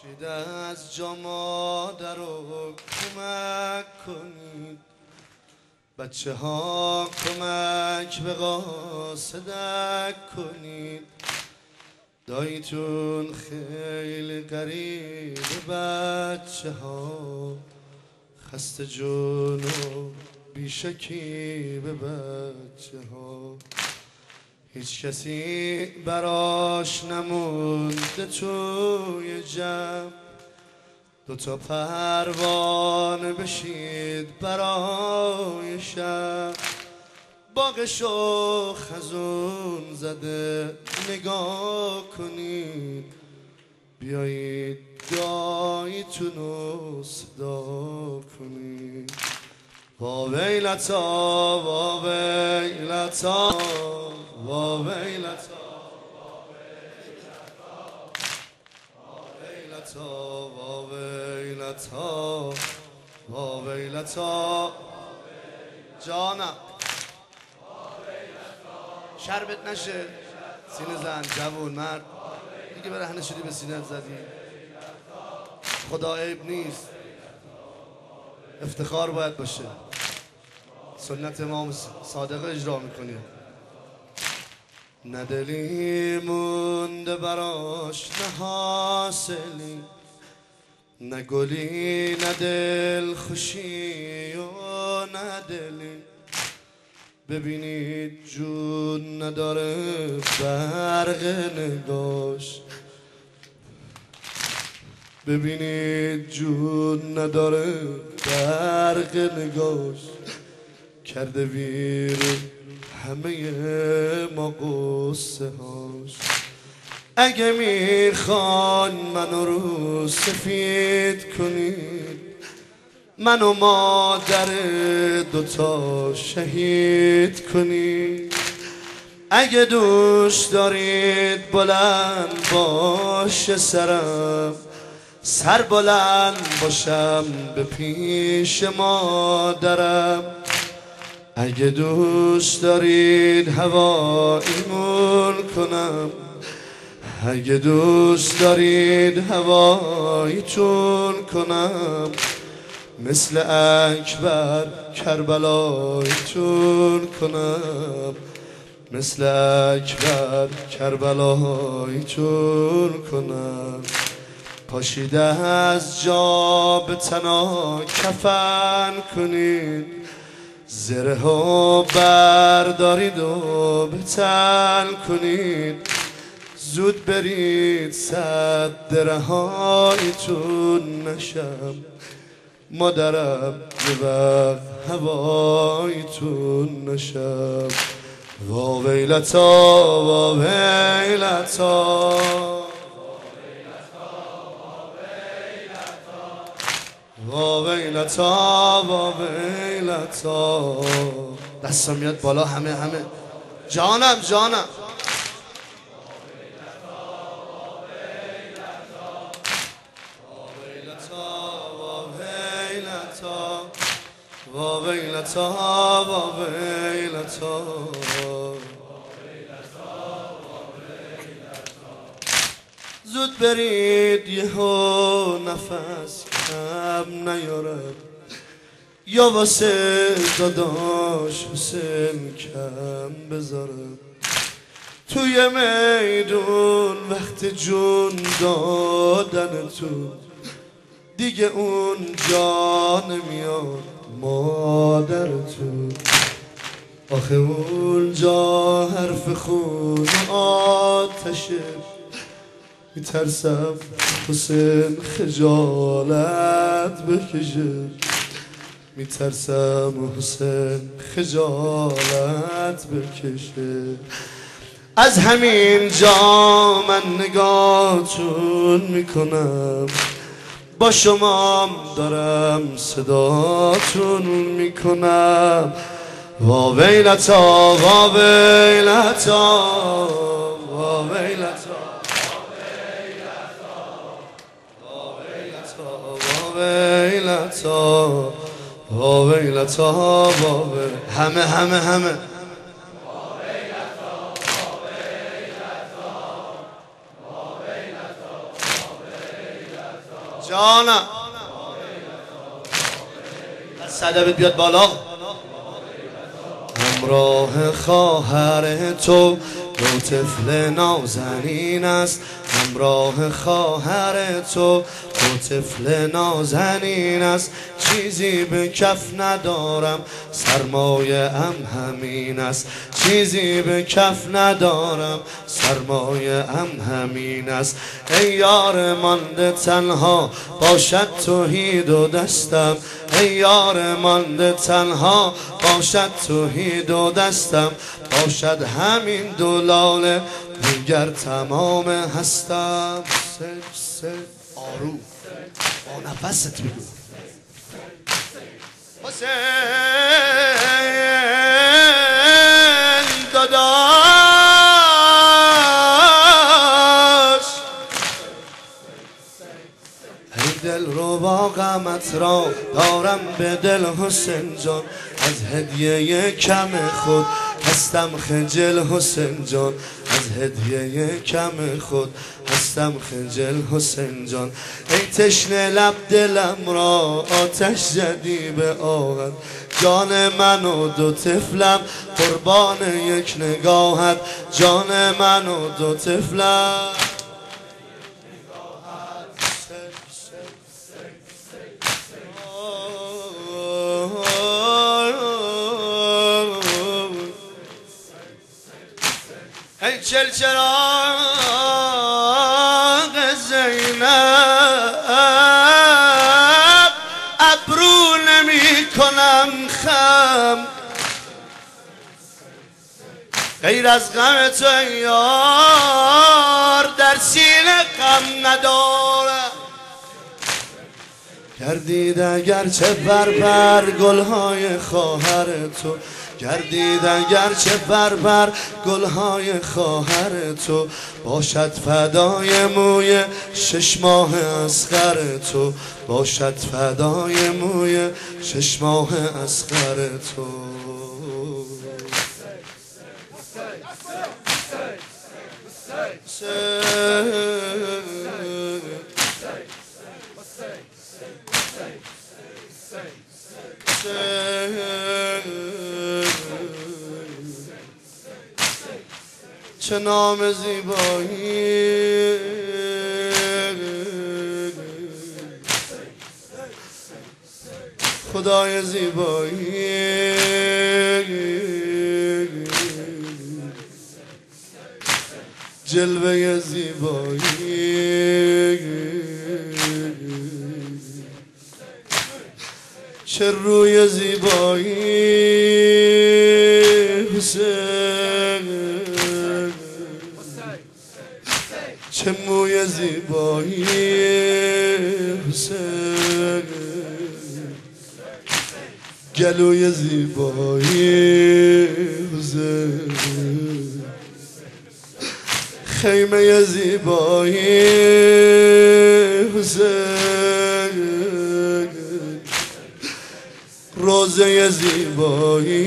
شده از جا مادر رو کمک کنید. بچه ها کمک به قاصدک کنید. دایتون خیلی قریب بچه ها خسته جون و بیشکی به بچه ها هیچ کسی براش نمونده توی جمع. دوتا پروانه بشید برای شب. باقشو خزون زده نگاه کنید. بیایید داییتون رو صدا کنید. وا ویلتا وا ویلتا. ویلتا وا ویلتا وا ویلتا جانم شربت نشه. سینه زن جوون مرد. دیگه برهنه شدی به سینه زدی. خدا عیب نیست. افتخار باید باشه. سنت امام صادق اجرا می‌کنیم. ندلی مونده براش نه حاصلی نه گلی نه دل خوشی و نه دلی. ببینید جون نداره برق نگاش. ببینید جون نداره برق نگاش. کرده ویر همه ما قصه هاش. اگه می‌خوان منو رو سفید کنید منو مادر دوتا شهید کنید. اگه دوش دارید بلند باشه سرم سر بلند باشم به پیش مادرم. اگه دوست دارید هواییمون کنم اگه دوست دارید هواییتون کنم مثل اکبر کربلایتون کنم مثل اکبر کربلایتون کنم. پاشیده از جا به تنا کفن کنید زره ها بردارید و به تن کنید. زود برید صد درهایتون نشم. مادرم یه وقت هوایتون نشم. وا ویلتا. ویلتا دستم میاد بالا همه همه. جانم جانم. زود برید یهو نفس. کم نیارم یا واسه داداش حسین کم بذارم. توی میدون وقت جون دادن تو. دیگه اون جا نمیاد مادر تو. آخه اونجا حرف خون آتشه. میترسم حسین خجالت بکشه. میترسم حسین خجالت بکشه. از همین جا من نگاهتون می‌کنم. با شما دارم صداتون می‌کنم. وا ویلتا وا ویلتا وا ویلتا. ویلتا وا ویلتا وا همه همه همه. جانم صدبت بیاد بالا. همراه خواهر تو. دو طفل نازنین است. همراه خواهر تو دو طفل نازنین است. چیزی به کف ندارم سرمایه ام همین است. چیزی به کف ندارم سرمایه ام همین است. ای یار مانده تنها باشد توحید و دستم. ای یار مانده تنها باشد توحید و دستم. باشد همین دلاله دیگر تمام هستم. سه سه آروم. با نفست بگو حسین دل رو با غمت را دارم به دل حسین جان. از هدیه کم خود هستم خجل حسین جان. از هدیه کم خود هستم خجل حسین جان. ای تشنه لب دلم را آتش زدی به آغت جان من و دو طفلم قربان یک نگاهت. جان من و دو طفلم ای چل چراغ زینب ابرو نمی کنم خم. غیر از غم تو یار در سینه غم ندارم. گردید اگرچه بر بر گلهای خواهر تو گردید اگرچه بر بر گلهای خواهر تو باشد فدای موی شش ماه اسخر تو باشد فدای موی شش ماه اسخر تو چه نام زیبایی. خدای زیبایی. جلوه زیبایی. چه روی زیبایی. حسین چه موی زیبایی حسین. گلوی زیبایی حسین. خیمه زیبایی حسین. روزه زیبایی